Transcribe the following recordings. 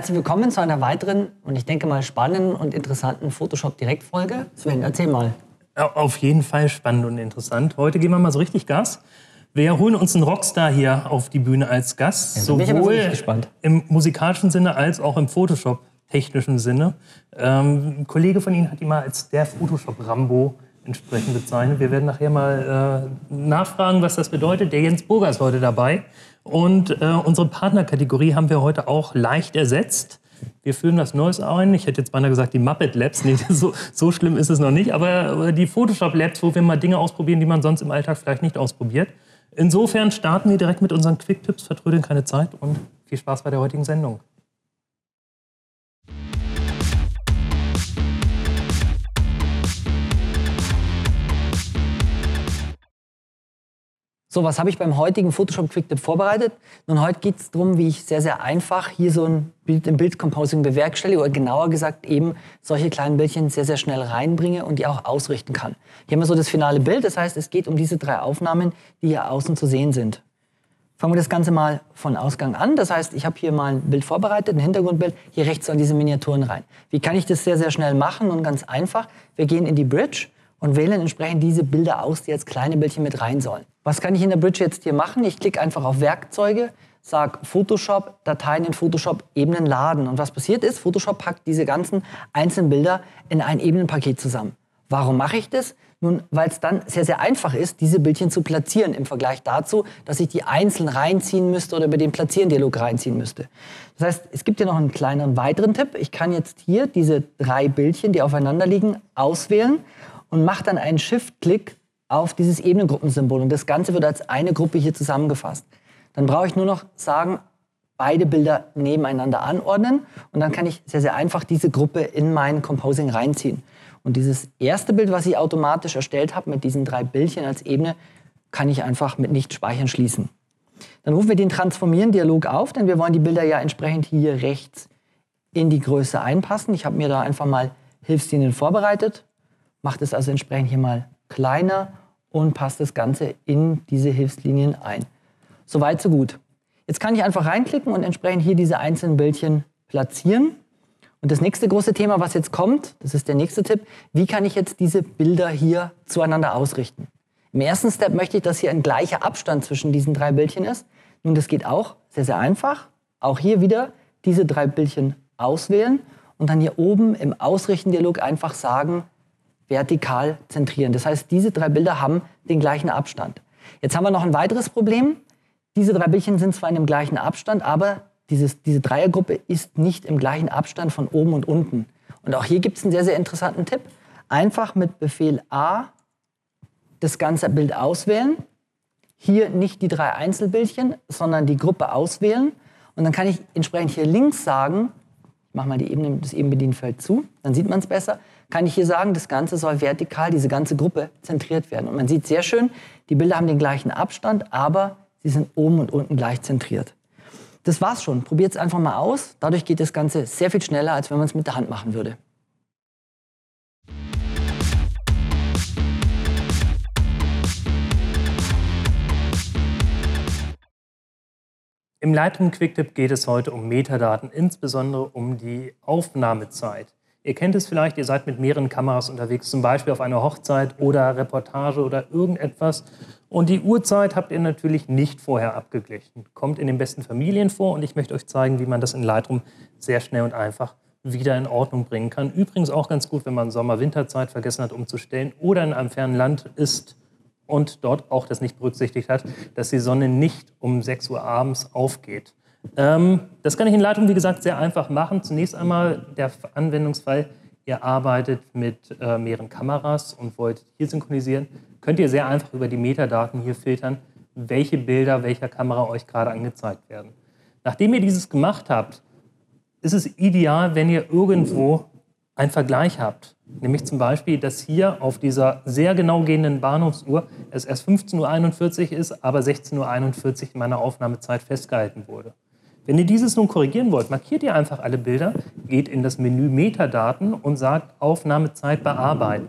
Herzlich willkommen zu einer weiteren und ich denke mal spannenden und interessanten Photoshop-Direktfolge. Sven, erzähl mal. Auf jeden Fall spannend und interessant. Heute geben wir mal so richtig Gas. Wir holen uns einen Rockstar hier auf die Bühne als Gast, Ja, sowohl im musikalischen Sinne als auch im Photoshop-technischen Sinne. Ähm, ein Kollege von Ihnen hat ihn mal als der Photoshop-Rambo entsprechend bezeichnet. Wir werden nachher mal äh, nachfragen, was das bedeutet. Der Jens Burger ist heute dabei. Und äh, unsere Partnerkategorie haben wir heute auch leicht ersetzt. Wir führen was Neues ein. Ich hätte jetzt beinahe gesagt, die Muppet Labs. Nee, so, so schlimm ist es noch nicht. Aber äh, die Photoshop Labs, wo wir mal Dinge ausprobieren, die man sonst im Alltag vielleicht nicht ausprobiert. Insofern starten wir direkt mit unseren Quick-Tipps, vertrödeln keine Zeit und viel Spaß bei der heutigen Sendung. So, was habe ich beim heutigen Photoshop Quick Tip vorbereitet? Nun, heute geht es darum, wie ich sehr, sehr einfach hier so ein Bild im Bildcomposing bewerkstellige oder genauer gesagt eben solche kleinen Bildchen sehr, sehr schnell reinbringe und die auch ausrichten kann. Hier haben wir so das finale Bild, das heißt, es geht um diese drei Aufnahmen, die hier außen zu sehen sind. Fangen wir das Ganze mal von Ausgang an. Das heißt, ich habe hier mal ein Bild vorbereitet, ein Hintergrundbild. Hier rechts sollen diese Miniaturen rein. Wie kann ich das sehr, sehr schnell machen? Und ganz einfach, wir gehen in die Bridge und wählen entsprechend diese Bilder aus, die als kleine Bildchen mit rein sollen. Was kann ich in der Bridge jetzt hier machen? Ich klicke einfach auf Werkzeuge, sage Photoshop, Dateien in Photoshop, Ebenen laden. Und was passiert ist, Photoshop packt diese ganzen einzelnen Bilder in ein Ebenenpaket zusammen. Warum mache ich das? Nun, weil es dann sehr, sehr einfach ist, diese Bildchen zu platzieren im Vergleich dazu, dass ich die einzeln reinziehen müsste oder über den Platzieren-Dialog reinziehen müsste. Das heißt, es gibt hier noch einen kleinen weiteren Tipp. Ich kann jetzt hier diese drei Bildchen, die aufeinander liegen, auswählen und mache dann einen Shift-Klick auf dieses Ebenengruppensymbol. Und das Ganze wird als eine Gruppe hier zusammengefasst. Dann brauche ich nur noch sagen, beide Bilder nebeneinander anordnen und dann kann ich sehr, sehr einfach diese Gruppe in mein Composing reinziehen. Und dieses erste Bild, was ich automatisch erstellt habe, mit diesen drei Bildchen als Ebene, kann ich einfach mit nicht speichern schließen. Dann rufen wir den Transformieren-Dialog auf, denn wir wollen die Bilder ja entsprechend hier rechts in die Größe einpassen. Ich habe mir da einfach mal Hilfslinien vorbereitet, mache das also entsprechend hier mal kleiner und passe das Ganze in diese Hilfslinien ein. Soweit, so gut. Jetzt kann ich einfach reinklicken und entsprechend hier diese einzelnen Bildchen platzieren. Und das nächste große Thema, was jetzt kommt, das ist der nächste Tipp, wie kann ich jetzt diese Bilder hier zueinander ausrichten? Im ersten Step möchte ich, dass hier ein gleicher Abstand zwischen diesen drei Bildchen ist. Nun, das geht auch sehr, sehr einfach. Auch hier wieder diese drei Bildchen auswählen und dann hier oben im Ausrichten-Dialog einfach sagen, vertikal zentrieren. Das heißt, diese drei Bilder haben den gleichen Abstand. Jetzt haben wir noch ein weiteres Problem. Diese drei Bildchen sind zwar in dem gleichen Abstand, aber dieses, diese Dreiergruppe ist nicht im gleichen Abstand von oben und unten. Und auch hier gibt es einen sehr, sehr interessanten Tipp. Einfach mit Befehl A das ganze Bild auswählen. Hier nicht die drei Einzelbildchen, sondern die Gruppe auswählen. Und dann kann ich entsprechend hier links sagen, ich mache mal die Ebene, das Ebenbedienfeld zu, dann sieht man es besser, kann ich hier sagen, das Ganze soll vertikal, diese ganze Gruppe zentriert werden. Und man sieht sehr schön, die Bilder haben den gleichen Abstand, aber sie sind oben und unten gleich zentriert. Das war's schon. Probiert es einfach mal aus. Dadurch geht das Ganze sehr viel schneller, als wenn man es mit der Hand machen würde. Im Lightroom Quicktip geht es heute um Metadaten, insbesondere um die Aufnahmezeit. Ihr kennt es vielleicht, ihr seid mit mehreren Kameras unterwegs, zum Beispiel auf einer Hochzeit oder Reportage oder irgendetwas. Und die Uhrzeit habt ihr natürlich nicht vorher abgeglichen. Kommt in den besten Familien vor und ich möchte euch zeigen, wie man das in Lightroom sehr schnell und einfach wieder in Ordnung bringen kann. Übrigens auch ganz gut, wenn man Sommer-Winterzeit vergessen hat umzustellen oder in einem fernen Land ist und dort auch das nicht berücksichtigt hat, dass die Sonne nicht um 6 Uhr abends aufgeht. Ähm, das kann ich in Lightroom, wie gesagt, sehr einfach machen. Zunächst einmal der Anwendungsfall, ihr arbeitet mit äh, mehreren Kameras und wollt hier synchronisieren, könnt ihr sehr einfach über die Metadaten hier filtern, welche Bilder welcher Kamera euch gerade angezeigt werden. Nachdem ihr dieses gemacht habt, ist es ideal, wenn ihr irgendwo einen Vergleich habt. Nämlich zum Beispiel, dass hier auf dieser sehr genau gehenden Bahnhofsuhr es erst 15.41 Uhr ist, aber 16.41 Uhr in meiner Aufnahmezeit festgehalten wurde. Wenn ihr dieses nun korrigieren wollt, markiert ihr einfach alle Bilder, geht in das Menü Metadaten und sagt Aufnahmezeit bearbeiten.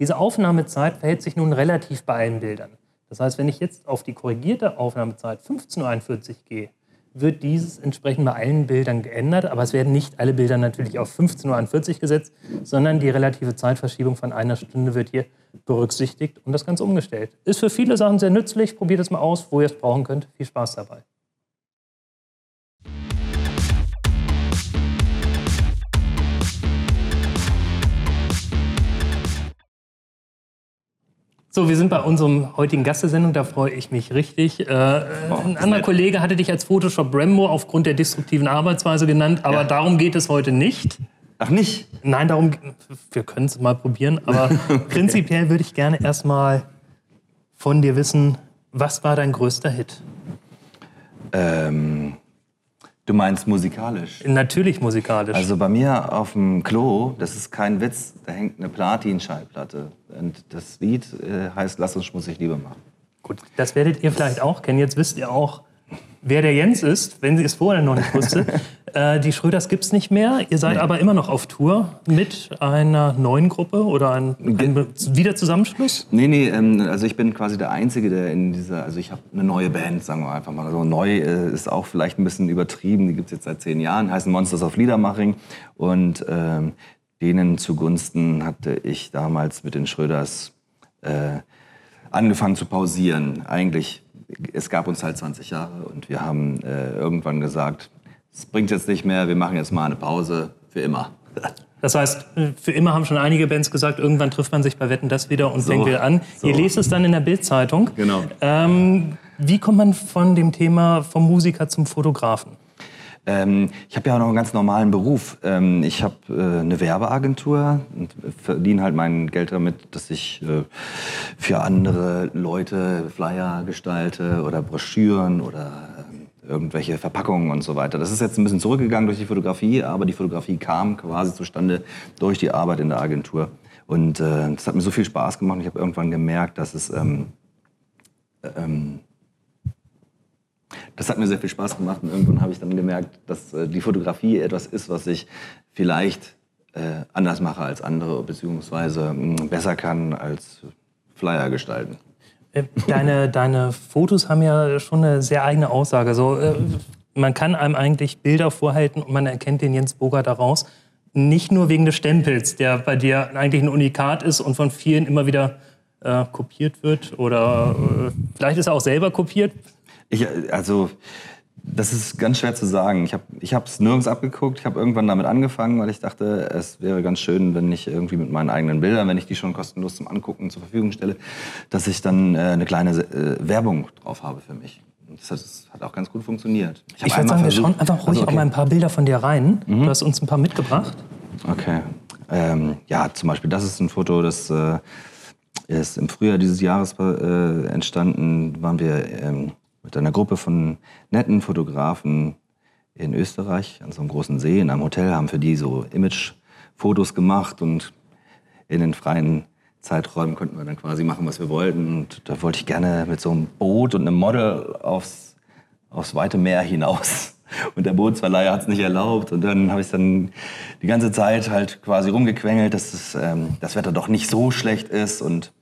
Diese Aufnahmezeit verhält sich nun relativ bei allen Bildern. Das heißt, wenn ich jetzt auf die korrigierte Aufnahmezeit 15.41 Uhr gehe, wird dieses entsprechend bei allen Bildern geändert, aber es werden nicht alle Bilder natürlich auf 15.41 Uhr gesetzt, sondern die relative Zeitverschiebung von einer Stunde wird hier berücksichtigt und das Ganze umgestellt. Ist für viele Sachen sehr nützlich, probiert es mal aus, wo ihr es brauchen könnt. Viel Spaß dabei. So, wir sind bei unserem heutigen Gastesendung, da freue ich mich richtig. Äh, oh, ein anderer Kollege hatte dich als Photoshop Rambo aufgrund der destruktiven Arbeitsweise genannt, aber ja. darum geht es heute nicht. Ach nicht? Nein, darum, wir können es mal probieren, aber okay. prinzipiell würde ich gerne erstmal von dir wissen, was war dein größter Hit? Ähm, Du meinst musikalisch? Natürlich musikalisch. Also bei mir auf dem Klo, das ist kein Witz, da hängt eine Platin-Schallplatte. Und das Lied äh, heißt Lass uns schmutzig Liebe machen. Gut, das werdet ihr vielleicht auch kennen. Jetzt wisst ihr auch, wer der Jens ist, wenn sie es vorher noch nicht wusste. äh, die Schröders gibt es nicht mehr. Ihr seid nee. aber immer noch auf Tour mit einer neuen Gruppe oder ein, ein Wiederzusammenschluss? Nee, nee, ähm, also ich bin quasi der Einzige, der in dieser, also ich habe eine neue Band, sagen wir einfach mal. Also neu äh, ist auch vielleicht ein bisschen übertrieben, die gibt es jetzt seit zehn Jahren, heißen Monsters of Liedermaching und ähm, denen zugunsten hatte ich damals mit den Schröders äh, angefangen zu pausieren. Eigentlich es gab uns halt 20 Jahre und wir haben äh, irgendwann gesagt, es bringt jetzt nicht mehr, wir machen jetzt mal eine Pause für immer. Das heißt, für immer haben schon einige Bands gesagt, irgendwann trifft man sich bei Wetten das wieder und so, fängt wieder an. So. Ihr lest es dann in der Bildzeitung. Genau. Ähm, wie kommt man von dem Thema vom Musiker zum Fotografen? Ähm, ich habe ja auch noch einen ganz normalen Beruf. Ähm, ich habe äh, eine Werbeagentur und verdiene halt mein Geld damit, dass ich äh, für andere Leute Flyer gestalte oder Broschüren oder äh, irgendwelche Verpackungen und so weiter. Das ist jetzt ein bisschen zurückgegangen durch die Fotografie, aber die Fotografie kam quasi zustande durch die Arbeit in der Agentur. Und äh, das hat mir so viel Spaß gemacht. Ich habe irgendwann gemerkt, dass es ähm, ähm, das hat mir sehr viel Spaß gemacht und irgendwann habe ich dann gemerkt, dass äh, die Fotografie etwas ist, was ich vielleicht äh, anders mache als andere, beziehungsweise mh, besser kann als Flyer gestalten. Äh, deine, deine Fotos haben ja schon eine sehr eigene Aussage. So, man kann einem eigentlich Bilder vorhalten und man erkennt den Jens Boger daraus. Nicht nur wegen des Stempels, der bei dir eigentlich ein Unikat ist und von vielen immer wieder äh, kopiert wird. Oder äh, vielleicht ist er auch selber kopiert. Ich, also, das ist ganz schwer zu sagen. Ich habe es nirgends abgeguckt. Ich habe irgendwann damit angefangen, weil ich dachte, es wäre ganz schön, wenn ich irgendwie mit meinen eigenen Bildern, wenn ich die schon kostenlos zum Angucken zur Verfügung stelle, dass ich dann äh, eine kleine äh, Werbung drauf habe für mich. Das hat, das hat, auch ganz gut funktioniert. Ich, ich würde sagen, versucht, wir schauen einfach ruhig also okay. auch mal ein paar Bilder von dir rein. Mhm. Du hast uns ein paar mitgebracht. Okay. Ähm, ja, zum Beispiel, das ist ein Foto, das äh, ist im Frühjahr dieses Jahres äh, entstanden. Waren wir ähm, mit einer Gruppe von netten Fotografen in Österreich an so einem großen See in einem Hotel, haben für die so Image-Fotos gemacht und in den freien Zeiträumen konnten wir dann quasi machen, was wir wollten. Und da wollte ich gerne mit so einem Boot und einem Model aufs, aufs weite Meer hinaus. Und der Bootsverleiher hat es nicht erlaubt. Und dann habe ich dann die ganze Zeit halt quasi rumgequengelt, dass das, ähm, das Wetter doch nicht so schlecht ist. Und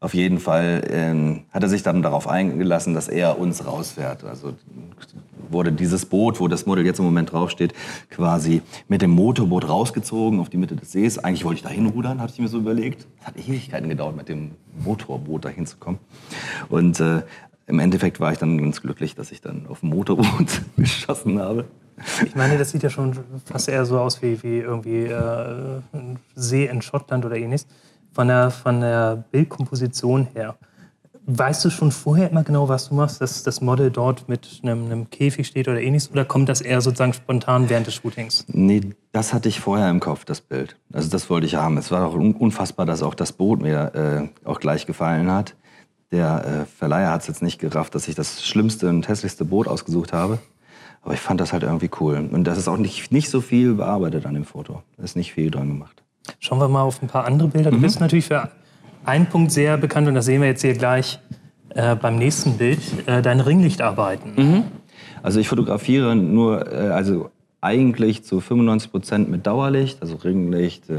auf jeden Fall ähm, hat er sich dann darauf eingelassen, dass er uns rausfährt. Also wurde dieses Boot, wo das Model jetzt im Moment draufsteht, quasi mit dem Motorboot rausgezogen auf die Mitte des Sees. Eigentlich wollte ich da hinrudern, hatte ich mir so überlegt. Es hat Ewigkeiten gedauert, mit dem Motorboot da hinzukommen. Und äh, im Endeffekt war ich dann ganz glücklich, dass ich dann auf dem Motorboot geschossen habe. Ich meine, das sieht ja schon fast eher so aus wie, wie irgendwie äh, ein See in Schottland oder ähnliches von der, von der Bildkomposition her. Weißt du schon vorher immer genau, was du machst, dass das Model dort mit einem, einem, Käfig steht oder ähnliches? Oder kommt das eher sozusagen spontan während des Shootings? Nee, das hatte ich vorher im Kopf, das Bild. Also das wollte ich haben. Es war auch unfassbar, dass auch das Boot mir äh, auch gleich gefallen hat. Der äh, Verleiher hat es jetzt nicht gerafft, dass ich das schlimmste und hässlichste Boot ausgesucht habe. Aber ich fand das halt irgendwie cool. Und das ist auch nicht, nicht so viel bearbeitet an dem Foto. Da ist nicht viel dran gemacht. Schauen wir mal auf ein paar andere Bilder. Du mhm. bist natürlich für einen Punkt sehr bekannt und das sehen wir jetzt hier gleich äh, beim nächsten Bild, äh, deine Ringlichtarbeiten. Mhm. Also ich fotografiere nur, äh, also eigentlich zu 95 Prozent mit Dauerlicht, also Ringlicht, äh,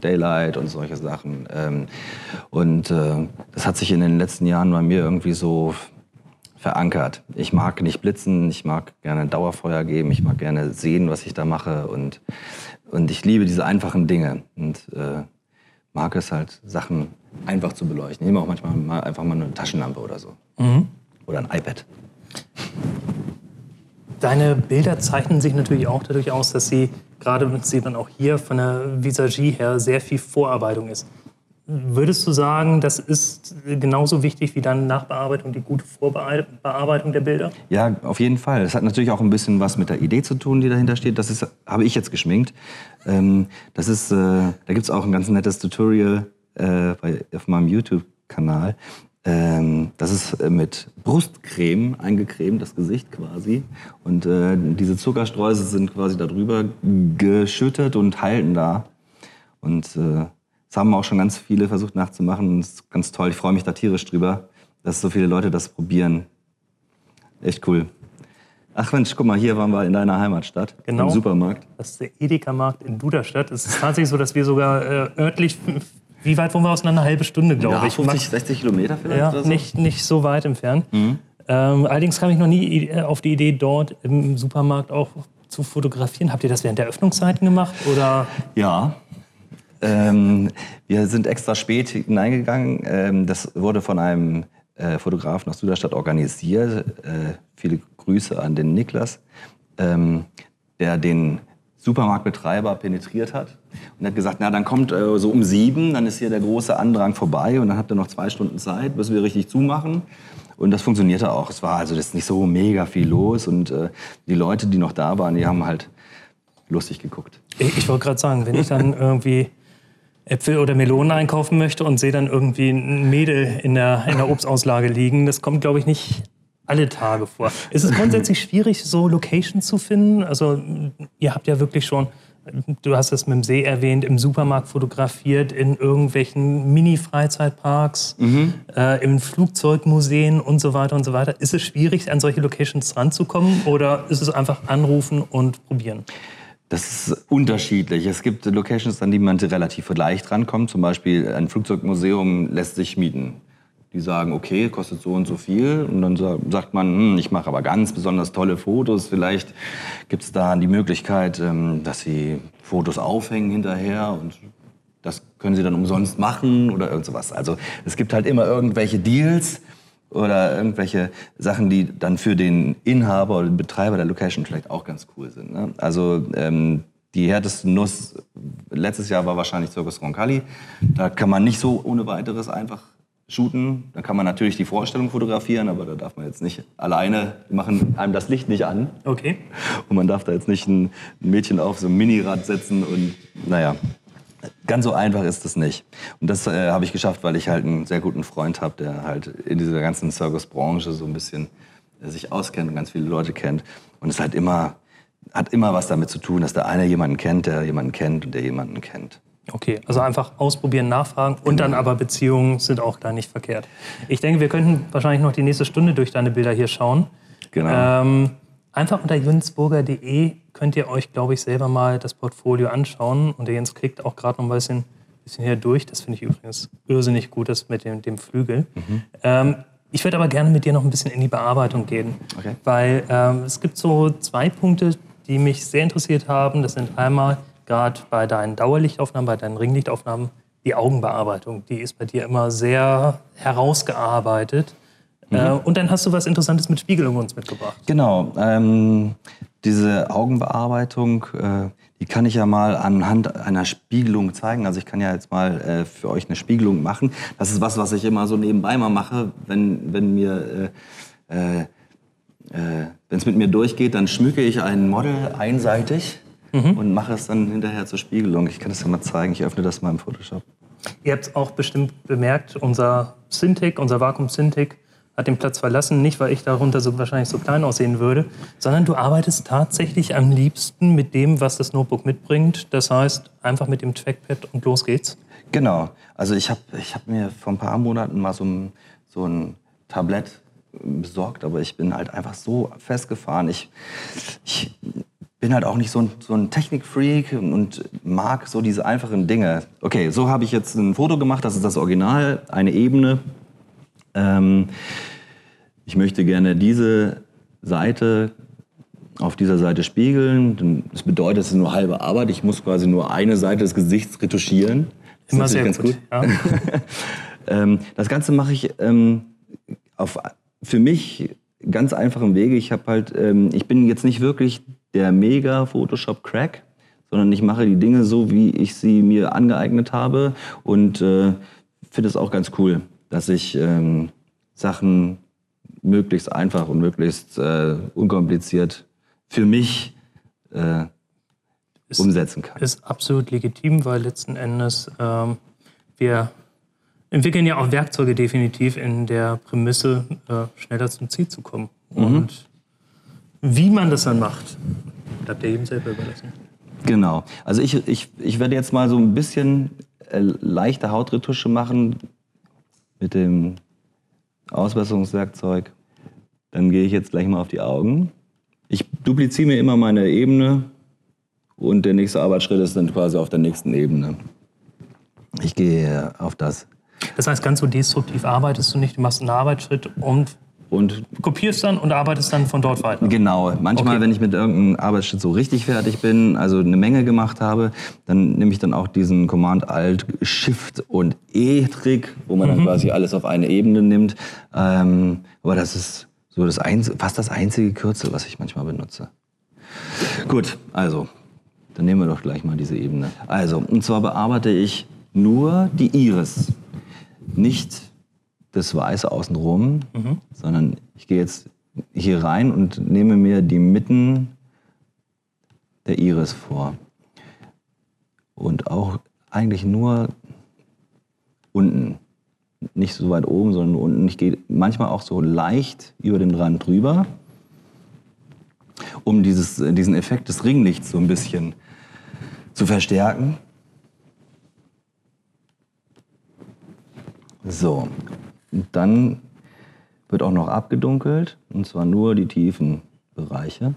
Daylight und solche Sachen. Ähm, und äh, das hat sich in den letzten Jahren bei mir irgendwie so verankert. Ich mag nicht blitzen, ich mag gerne Dauerfeuer geben, ich mag gerne sehen, was ich da mache und, und ich liebe diese einfachen Dinge und äh, mag es halt, Sachen einfach zu beleuchten. Ich nehme auch manchmal mal einfach mal eine Taschenlampe oder so. Oder ein iPad. Deine Bilder zeichnen sich natürlich auch dadurch aus, dass sie, gerade wenn sie dann auch hier von der Visagie her, sehr viel Vorarbeitung ist. Würdest du sagen, das ist genauso wichtig wie dann Nachbearbeitung, die gute Vorbearbeitung der Bilder? Ja, auf jeden Fall. Es hat natürlich auch ein bisschen was mit der Idee zu tun, die dahinter steht. Das ist, habe ich jetzt geschminkt. Ähm, das ist, äh, da gibt es auch ein ganz nettes Tutorial äh, auf meinem YouTube-Kanal. Ähm, das ist äh, mit Brustcreme eingecremt, das Gesicht quasi. Und diese Zuckerstreusel sind quasi darüber geschüttet und halten da. Und das haben auch schon ganz viele versucht nachzumachen. Das ist ganz toll. Ich freue mich da tierisch drüber, dass so viele Leute das probieren. Echt cool. Ach Mensch, guck mal, hier waren wir in deiner Heimatstadt, Genau. im Supermarkt. Das ist der Edeka-Markt in Duderstadt. Es ist tatsächlich so, dass wir sogar äh, örtlich, wie weit wohnen wir auseinander? Eine halbe Stunde, glaube Ja, ich. 50, 60 Kilometer vielleicht Ja, oder so? nicht, nicht so weit entfernt. Ähm, allerdings kam ich noch nie äh, auf die Idee, dort im Supermarkt auch zu fotografieren. Habt ihr das während der Öffnungszeiten gemacht? Oder Ja. Ähm, wir sind extra spät hineingegangen. Ähm, das wurde von einem äh, Fotografen aus Süderstadt organisiert. Äh, viele Grüße an den Niklas, ähm, der den Supermarktbetreiber penetriert hat und hat gesagt, na dann kommt äh, so um sieben, dann ist hier der große Andrang vorbei und dann habt ihr noch zwei Stunden Zeit, bis wir richtig zumachen. Und das funktionierte auch. Es war also das nicht so mega viel los und äh, die Leute, die noch da waren, die haben halt lustig geguckt. ich, ich wollte gerade sagen, wenn ich dann irgendwie Äpfel oder Melonen einkaufen möchte und sehe dann irgendwie ein Mädel in der, in der Obstauslage liegen, das kommt, glaube ich, nicht alle Tage vor. Ist es grundsätzlich schwierig, so Locations zu finden? Also ihr habt ja wirklich schon, du hast es mit dem See erwähnt, im Supermarkt fotografiert, in irgendwelchen Mini-Freizeitparks, äh, in Flugzeugmuseen und so weiter und so weiter. Ist es schwierig, an solche Locations ranzukommen oder ist es einfach anrufen und probieren? Das ist unterschiedlich. Es gibt Locations, an die man relativ leicht rankommt. Zum Beispiel ein Flugzeugmuseum lässt sich mieten. Die sagen, okay, kostet so und so viel. Und dann sa- sagt man, hm, ich mache aber ganz besonders tolle Fotos. Vielleicht gibt es da die Möglichkeit, ähm, dass sie Fotos aufhängen hinterher. Und das können sie dann umsonst machen oder irgend sowas. Also es gibt halt immer irgendwelche Deals oder irgendwelche Sachen, die dann für den Inhaber oder den Betreiber der Location vielleicht auch ganz cool sind. Ne? Also ähm, die härteste Nuss letztes Jahr war wahrscheinlich Circus Roncalli. Da kann man nicht so ohne weiteres einfach shooten. Da kann man natürlich die Vorstellung fotografieren, aber da darf man jetzt nicht alleine, die machen einem das Licht nicht an. Okay. Und man darf da jetzt nicht ein ein Mädchen auf so ein Minirad setzen und naja, ganz so einfach ist es nicht. Und das äh, habe ich geschafft, weil ich halt einen sehr guten Freund habe, der halt in dieser ganzen Circus-Branche so ein bisschen äh, sich auskennt und ganz viele Leute kennt. Und es halt immer, hat immer was damit zu tun, dass der eine jemanden kennt, der jemanden kennt und der jemanden kennt. Okay, also einfach ausprobieren, nachfragen und dann aber Beziehungen sind auch da nicht verkehrt. Ich denke, wir könnten wahrscheinlich noch die nächste Stunde durch deine Bilder hier schauen. Genau. Ähm, einfach unter jensburger.de könnt ihr euch, glaube ich, selber mal das Portfolio anschauen. Und der Jens klickt auch gerade noch ein bisschen, bisschen hier durch. Das finde ich übrigens irrsinnig gut, das mit dem, dem Flügel. Ähm, ich würde aber gerne mit dir noch ein bisschen in die Bearbeitung gehen. Okay. Weil ähm, es gibt so zwei Punkte, die mich sehr interessiert haben. Das sind einmal gerade bei deinen Dauerlichtaufnahmen, bei deinen Ringlichtaufnahmen, die Augenbearbeitung. Die ist bei dir immer sehr herausgearbeitet. Äh, und dann hast du was Interessantes mit Spiegelung uns mitgebracht. Genau. Ähm, diese Augenbearbeitung, äh, die kann ich ja mal anhand einer Spiegelung zeigen. Also ich kann ja jetzt mal äh, für euch eine Spiegelung machen. Das ist was, was ich immer so nebenbei mal mache, wenn, wenn mir äh, äh, wenn es mit mir durchgeht, dann schmücke ich ein Model einseitig und mache es dann hinterher zur Spiegelung. Ich kann das ja mal zeigen. Ich öffne das mal im Photoshop. Ihr habt es auch bestimmt bemerkt, unser Cintiq, unser Vakuum Cintiq hat den Platz verlassen. Nicht, weil ich darunter so wahrscheinlich so klein aussehen würde, sondern du arbeitest tatsächlich am liebsten mit dem, was das Notebook mitbringt. Das heißt, einfach mit dem Trackpad und los geht's. Genau. Also ich habe ich hab mir vor ein paar Monaten mal so ein, so ein Tablett besorgt, aber ich bin halt einfach so festgefahren. Ich, ich bin halt auch nicht so ein, so ein Technikfreak und mag so diese einfachen Dinge. Okay, so habe ich jetzt ein Foto gemacht, das ist das Original, eine Ebene. Ähm, ich möchte gerne diese Seite auf dieser Seite spiegeln. Das bedeutet, es ist nur halbe Arbeit. Ich muss quasi nur eine Seite des Gesichts retuschieren. Das Immer ist sehr natürlich gut. Ja. ähm, das Ganze mache ich ähm, auf für mich ganz einfachen Wege. Ich habe halt, ähm, ich bin jetzt nicht wirklich der mega Photoshop Crack, sondern ich mache die Dinge so, wie ich sie mir angeeignet habe und äh, finde es auch ganz cool, dass ich ähm, Sachen möglichst einfach und möglichst äh, unkompliziert für mich äh, Ist- umsetzen kann. ist absolut legitim, weil letzten Endes ähm, wir entwickeln ja auch Werkzeuge definitiv in der Prämisse, äh, schneller zum Ziel zu kommen. Und wie man das dann macht, bleibt ja jedem selber überlassen. Genau. Also ich, ich, ich werde jetzt mal so ein bisschen äh, leichte Hautretusche machen mit dem Ausbesserungswerkzeug. Dann gehe ich jetzt gleich mal auf die Augen. Ich dupliziere mir immer meine Ebene und der nächste Arbeitsschritt ist dann quasi auf der nächsten Ebene. Ich gehe auf das. Das heißt, ganz so destruktiv arbeitest du nicht, du machst einen Arbeitsschritt und Und kopierst dann und arbeitest dann von dort weiter. Genau. Manchmal, Okay. wenn ich mit irgendeinem Arbeitsschritt so richtig fertig bin, also eine Menge gemacht habe, dann nehme ich dann auch diesen Command Alt Shift und E Trick, wo man dann quasi alles auf eine Ebene nimmt. Ähm, aber das ist so das einzige, fast das einzige Kürzel, was ich manchmal benutze. Gut, also dann nehmen wir doch gleich mal diese Ebene. Also, und zwar bearbeite ich nur die Iris, nicht das Weiße außenrum, sondern ich gehe jetzt hier rein und nehme mir die Mitten der Iris vor. Und auch eigentlich nur unten. Nicht so weit oben, sondern unten. Ich gehe manchmal auch so leicht über den Rand drüber, um dieses, diesen Effekt des Ringlichts so ein bisschen zu verstärken. So, dann wird auch noch abgedunkelt, und zwar nur die tiefen Bereiche.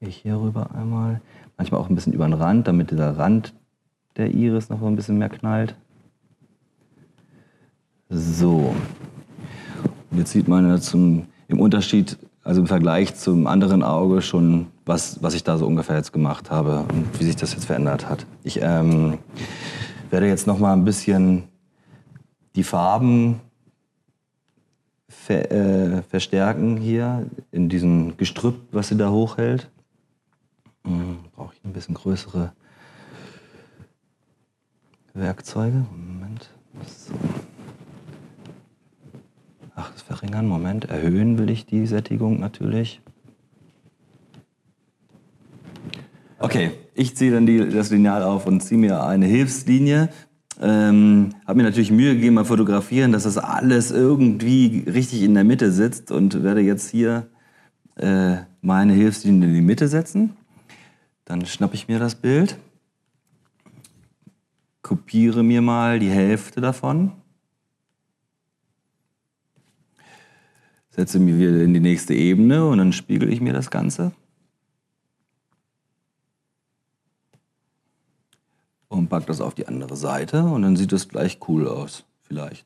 Gehe ich hier rüber einmal. Manchmal auch ein bisschen über den Rand, damit dieser Rand der Iris noch ein bisschen mehr knallt. So. Und jetzt sieht man zum, im Unterschied, also im Vergleich zum anderen Auge schon, was, was ich da so ungefähr jetzt gemacht habe und wie sich das jetzt verändert hat. Ich ähm, werde jetzt noch mal ein bisschen die Farben ver, äh, verstärken hier in diesem Gestrüpp, was sie da hochhält. Hm, Brauche ich ein bisschen größere Werkzeuge. Moment. So. Ach, das verringern. Moment. Erhöhen will ich die Sättigung natürlich. Okay, ich ziehe dann die, das Lineal auf und ziehe mir eine Hilfslinie. Ähm, habe mir natürlich Mühe gegeben beim Fotografieren, dass das alles irgendwie richtig in der Mitte sitzt und werde jetzt hier äh, meine Hilfslinie in die Mitte setzen. Dann schnappe ich mir das Bild, kopiere mir mal die Hälfte davon, setze mir wieder in die nächste Ebene und dann spiegel ich mir das Ganze. und pack das auf die andere Seite und dann sieht es gleich cool aus, vielleicht.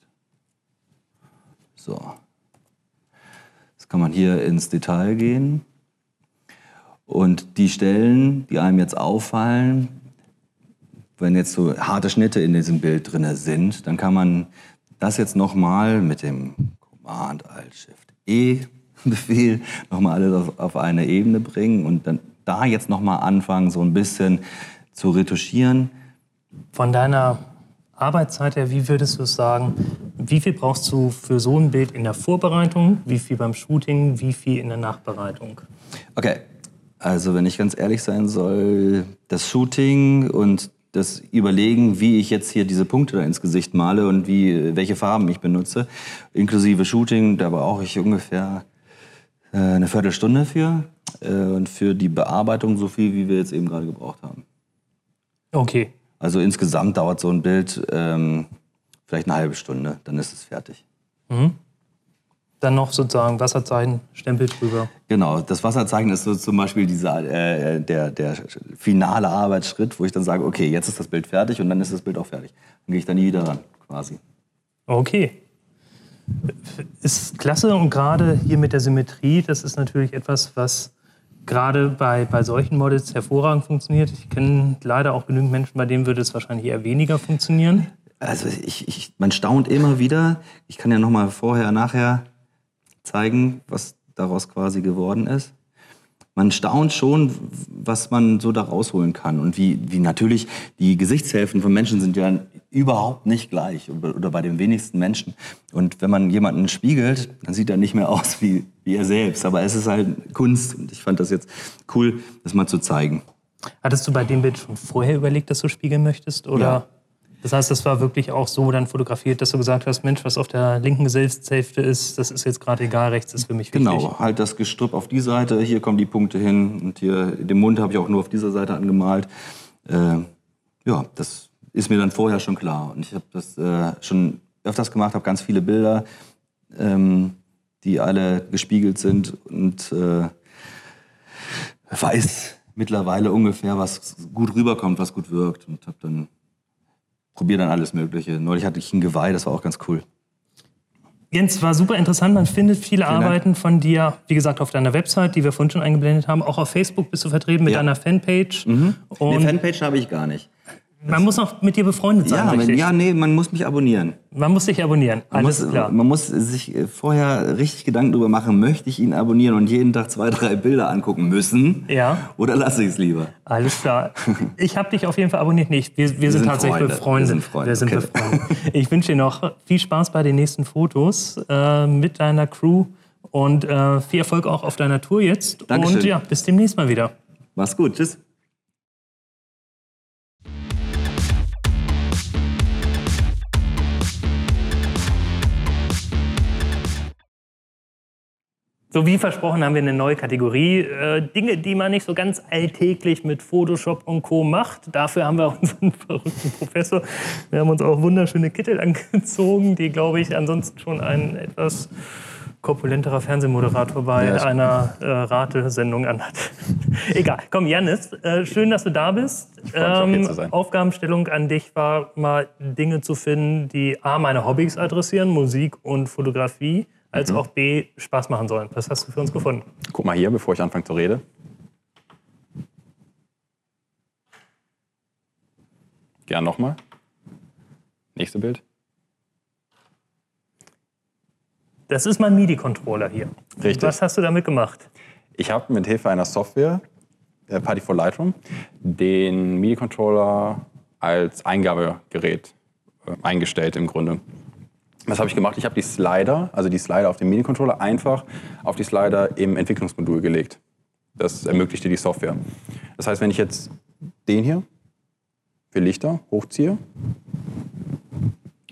So. Jetzt kann man hier ins Detail gehen und die Stellen, die einem jetzt auffallen, wenn jetzt so harte Schnitte in diesem Bild drin sind, dann kann man das jetzt nochmal mit dem Command Alt Shift E Befehl nochmal alles auf, auf eine Ebene bringen und dann da jetzt nochmal anfangen, so ein bisschen zu retuschieren. Von deiner Arbeitszeit her, wie würdest du es sagen, wie viel brauchst du für so ein Bild in der Vorbereitung, wie viel beim Shooting, wie viel in der Nachbereitung? Okay, also wenn ich ganz ehrlich sein soll, das Shooting und das Überlegen, wie ich jetzt hier diese Punkte da ins Gesicht male und wie, welche Farben ich benutze, inklusive Shooting, da brauche ich ungefähr äh, eine Viertelstunde für äh, und für die Bearbeitung so viel, wie wir jetzt eben gerade gebraucht haben. Okay, Also insgesamt dauert so ein Bild ähm, vielleicht eine halbe Stunde, dann ist es fertig. dann noch sozusagen Wasserzeichen, Stempel drüber. Genau, das Wasserzeichen ist so zum Beispiel dieser, äh, der, der finale Arbeitsschritt, wo ich dann sage, okay, jetzt ist das Bild fertig und dann ist das Bild auch fertig. Dann gehe ich da nie wieder ran, quasi. Okay. Ist klasse und gerade hier mit der Symmetrie, das ist natürlich etwas, was gerade bei, bei solchen Models hervorragend funktioniert. Ich kenne leider auch genügend Menschen, bei denen würde es wahrscheinlich eher weniger funktionieren. Also ich, ich, man staunt immer wieder. Ich kann ja noch mal vorher, nachher zeigen, was daraus quasi geworden ist. Man staunt schon, was man so da rausholen kann und wie, wie natürlich die Gesichtshälften von Menschen sind ja überhaupt nicht gleich oder bei den wenigsten Menschen. Und wenn man jemanden spiegelt, dann sieht er nicht mehr aus wie, wie er selbst. Aber es ist halt Kunst und ich fand das jetzt cool, das mal zu zeigen. Hattest du bei dem Bild schon vorher überlegt, dass du spiegeln möchtest? Oder? Ja. Das heißt, das war wirklich auch so dann fotografiert, dass du gesagt hast, Mensch, was auf der linken Gesichtshälfte ist, das ist jetzt gerade egal, rechts ist für mich wichtig. Genau, halt das Gestrüpp auf die Seite, hier kommen die Punkte hin und hier den Mund habe ich auch nur auf dieser Seite angemalt. Äh, ja, das ist mir dann vorher schon klar. Und ich habe das äh, schon öfters gemacht, habe ganz viele Bilder, ähm, die alle gespiegelt sind und äh, weiß mittlerweile ungefähr, was gut rüberkommt, was gut wirkt und habe dann probiere dann alles Mögliche. Neulich hatte ich ein Geweih, das war auch ganz cool. Jens, war super interessant. Man findet viele Vielen Arbeiten Dank. von dir, wie gesagt, auf deiner Website, die wir vorhin schon eingeblendet haben. Auch auf Facebook bist du vertreten mit ja. deiner Fanpage. Mhm. Und Eine Fanpage habe ich gar nicht. Man muss auch mit dir befreundet sein, ja, richtig? Ja, nee, man muss mich abonnieren. Man muss dich abonnieren, alles man muss, klar. Man muss sich äh, vorher richtig Gedanken darüber machen, möchte ich ihn abonnieren und jeden Tag zwei, drei Bilder angucken müssen? Ja. Oder lasse ich es lieber? Alles klar. Ich habe dich auf jeden Fall abonniert. Nicht. Wir, wir, wir sind, sind, tatsächlich Freunde. befreundet. Wir sind Freunde. Wir sind okay. befreundet. Ich wünsche dir noch viel Spaß bei den nächsten Fotos äh, mit deiner Crew und äh, viel Erfolg auch auf deiner Tour jetzt. Dankeschön. Und ja, bis demnächst mal wieder. Mach's gut. Tschüss. So wie versprochen haben wir eine neue Kategorie. Äh, Dinge, die man nicht so ganz alltäglich mit Photoshop und Co. macht. Dafür haben wir unseren verrückten Professor. Wir haben uns auch wunderschöne Kittel angezogen, die, glaube ich, ansonsten schon ein etwas korpulenterer Fernsehmoderator bei ja, einer äh, Ratesendung anhat. Egal. Komm, Janis, äh, schön, dass du da bist. Ähm, Aufgabenstellung an dich war mal Dinge zu finden, die A, meine Hobbys adressieren, Musik und Fotografie als mhm. auch B Spaß machen sollen. Was hast du für uns gefunden? Guck mal hier, bevor ich anfange zu reden. Gern nochmal. Nächste Bild. Das ist mein MIDI-Controller hier. Richtig. Was hast du damit gemacht? Ich habe mit Hilfe einer Software, äh, Party for Lightroom, den MIDI-Controller als Eingabegerät äh, eingestellt im Grunde. Was habe ich gemacht? Ich habe die Slider, also die Slider auf dem MIDI-Controller, einfach auf die Slider im Entwicklungsmodul gelegt. Das ermöglichte die Software. Das heißt, wenn ich jetzt den hier für Lichter hochziehe,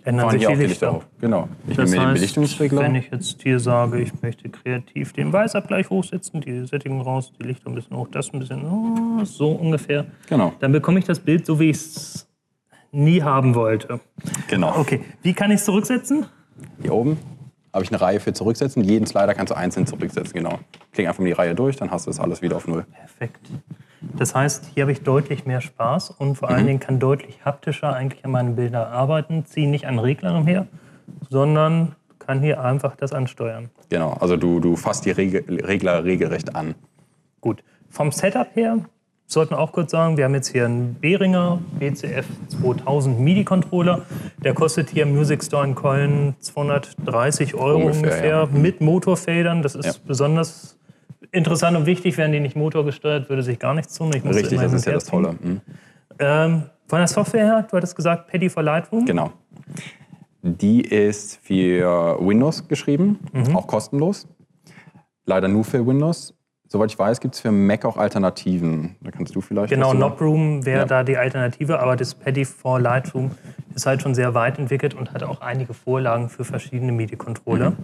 ändern sich die Lichter. Lichter Genau. Ich das nehme mir den Belichtungsregler. Wenn ich jetzt hier sage, ich möchte kreativ den Weißabgleich hochsetzen, die Sättigung raus, die Lichter ein bisschen hoch, das ein bisschen oh, so ungefähr. Genau. Dann bekomme ich das Bild so, wie ich es nie haben wollte. Genau. Okay, wie kann ich es zurücksetzen? Hier oben habe ich eine Reihe für zurücksetzen. Jeden Slider kannst du einzeln zurücksetzen, genau. Klick einfach mal die Reihe durch, dann hast du das alles wieder auf Null. Perfekt. Das heißt, hier habe ich deutlich mehr Spaß und vor mhm. allen Dingen kann deutlich haptischer eigentlich an meinen Bildern arbeiten. Ziehe nicht an Reglern umher, sondern kann hier einfach das ansteuern. Genau, also du, du fasst die Regler regelrecht an. Gut. Vom Setup her sollten wir auch kurz sagen, wir haben jetzt hier einen Behringer BCF 2000 MIDI-Controller. Der kostet hier im Music Store in Köln 230 Euro ungefähr, ungefähr ja. mit Motorfedern. Das ist ja. besonders interessant und wichtig. Wären die nicht motorgesteuert, würde sich gar nichts tun. Richtig, das ist ja das Tolle. Mhm. Ähm, von der Software her, du hattest gesagt, Paddy for Lightroom. Genau. Die ist für Windows geschrieben, mhm. auch kostenlos. Leider nur für Windows. Soweit ich weiß, gibt es für Mac auch Alternativen. Da kannst du vielleicht. Genau, Knoproom wäre ja. da die Alternative, aber das Paddy for Lightroom ist halt schon sehr weit entwickelt und hat auch einige Vorlagen für verschiedene MIDI-Controller. Mhm.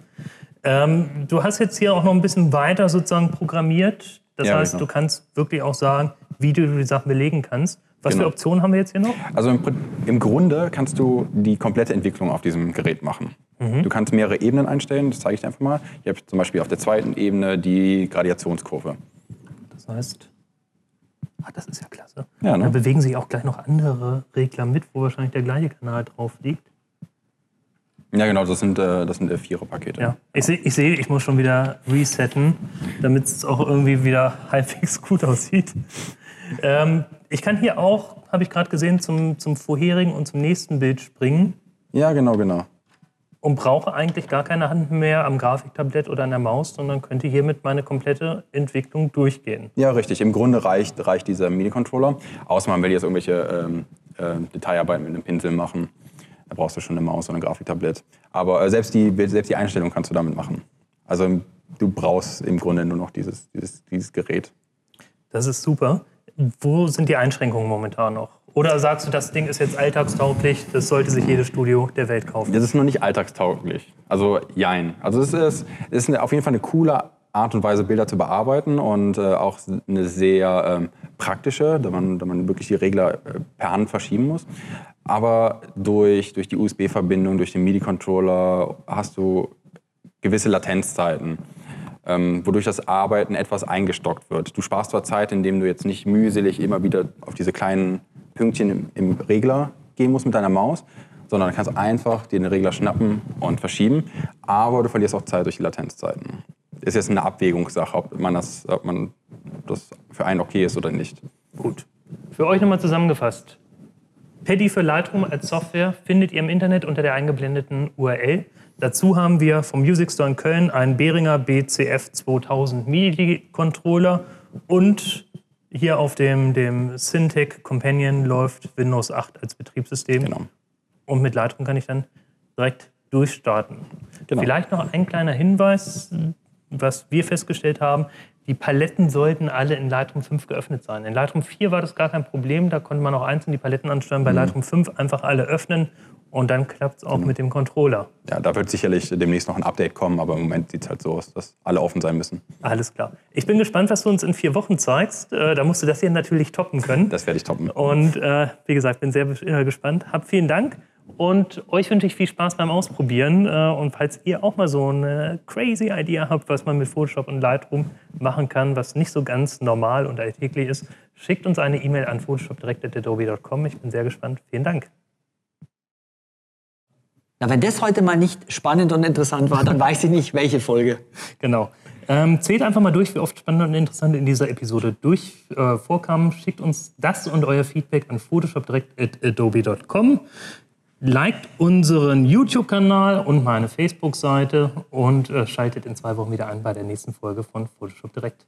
Ähm, du hast jetzt hier auch noch ein bisschen weiter sozusagen programmiert. Das ja, heißt, genau. du kannst wirklich auch sagen, wie du die Sachen belegen kannst. Was genau. für Optionen haben wir jetzt hier noch? Also im, im Grunde kannst du die komplette Entwicklung auf diesem Gerät machen. Mhm. Du kannst mehrere Ebenen einstellen, das zeige ich dir einfach mal. Ich habe zum Beispiel auf der zweiten Ebene die Gradiationskurve. Das heißt, ah, das ist ja klasse. Ja, ne? Da bewegen sich auch gleich noch andere Regler mit, wo wahrscheinlich der gleiche Kanal drauf liegt. Ja, genau, das sind, äh, das sind äh, Vierer-Pakete. Ja. Ich sehe, ich, seh, ich muss schon wieder resetten, damit es auch irgendwie wieder halbwegs gut aussieht. Ähm, ich kann hier auch, habe ich gerade gesehen, zum, zum vorherigen und zum nächsten Bild springen Ja, genau, genau. Und brauche eigentlich gar keine Hand mehr am Grafiktablett oder an der Maus, sondern könnte hiermit meine komplette Entwicklung durchgehen. Ja, richtig. Im Grunde reicht, reicht dieser MIDI-Controller. Außer man will jetzt irgendwelche ähm, äh, Detailarbeiten mit einem Pinsel machen. Da brauchst du schon eine Maus oder ein Grafiktablett. Aber äh, selbst, die, selbst die Einstellung kannst du damit machen. Also du brauchst im Grunde nur noch dieses, dieses, dieses Gerät. Das ist super. Wo sind die Einschränkungen momentan noch? Oder sagst du, das Ding ist jetzt alltagstauglich, das sollte sich jedes Studio der Welt kaufen? Das ist noch nicht alltagstauglich. Also jein. Also es ist, ist auf jeden Fall eine coole Art und Weise, Bilder zu bearbeiten und äh, auch eine sehr ähm, praktische, da man, da man wirklich die Regler äh, per Hand verschieben muss. Aber durch, durch die USB-Verbindung, durch den MIDI-Controller hast du gewisse Latenzzeiten, ähm, wodurch das Arbeiten etwas eingestockt wird. Du sparst zwar Zeit, indem du jetzt nicht mühselig immer wieder auf diese kleinen Pünktchen im, im Regler gehen musst mit deiner Maus, sondern du kannst einfach den Regler schnappen und verschieben, aber du verlierst auch Zeit durch die Latenzzeiten. Ist jetzt eine Abwägungssache, ob man das, ob man das für einen okay ist oder nicht. Gut. Für euch nochmal zusammengefasst. Paddy für Lightroom als Software findet ihr im Internet unter der eingeblendeten URL. Dazu haben wir vom Music Store in Köln einen Behringer BCF 2000 MIDI-Controller und hier auf dem, dem Syntec Companion läuft Windows 8 als Betriebssystem. Genau. Und mit Lightroom kann ich dann direkt durchstarten. Genau. Vielleicht noch ein kleiner Hinweis, was wir festgestellt haben. Die Paletten sollten alle in Lightroom 5 geöffnet sein. In Lightroom 4 war das gar kein Problem, da konnte man auch einzeln die Paletten ansteuern. Mhm. Bei Lightroom 5 einfach alle öffnen und dann klappt es auch Genau. mit dem Controller. Ja, da wird sicherlich demnächst noch ein Update kommen, aber im Moment sieht es halt so aus, dass alle offen sein müssen. Alles klar. Ich bin gespannt, was du uns in vier Wochen zeigst. Äh, da musst du das hier natürlich toppen können. Das werde ich toppen. Und äh, wie gesagt, bin sehr äh, gespannt. Hab vielen Dank und euch wünsche ich viel Spaß beim Ausprobieren. Äh, und falls ihr auch mal so eine crazy Idee habt, was man mit Photoshop und Lightroom machen kann, was nicht so ganz normal und alltäglich ist, schickt uns eine E-Mail an photoshopdirect.adobe.com. Ich bin sehr gespannt. Vielen Dank. Na, wenn das heute mal nicht spannend und interessant war, dann weiß ich nicht, welche Folge. Genau. Ähm, zählt einfach mal durch, wie oft spannend und interessant in dieser Episode durch äh, vorkam. Schickt uns das und euer Feedback an photoshopdirect.adobe.com. Liked unseren YouTube-Kanal und meine Facebook-Seite und äh, schaltet in zwei Wochen wieder ein bei der nächsten Folge von Photoshop Direct.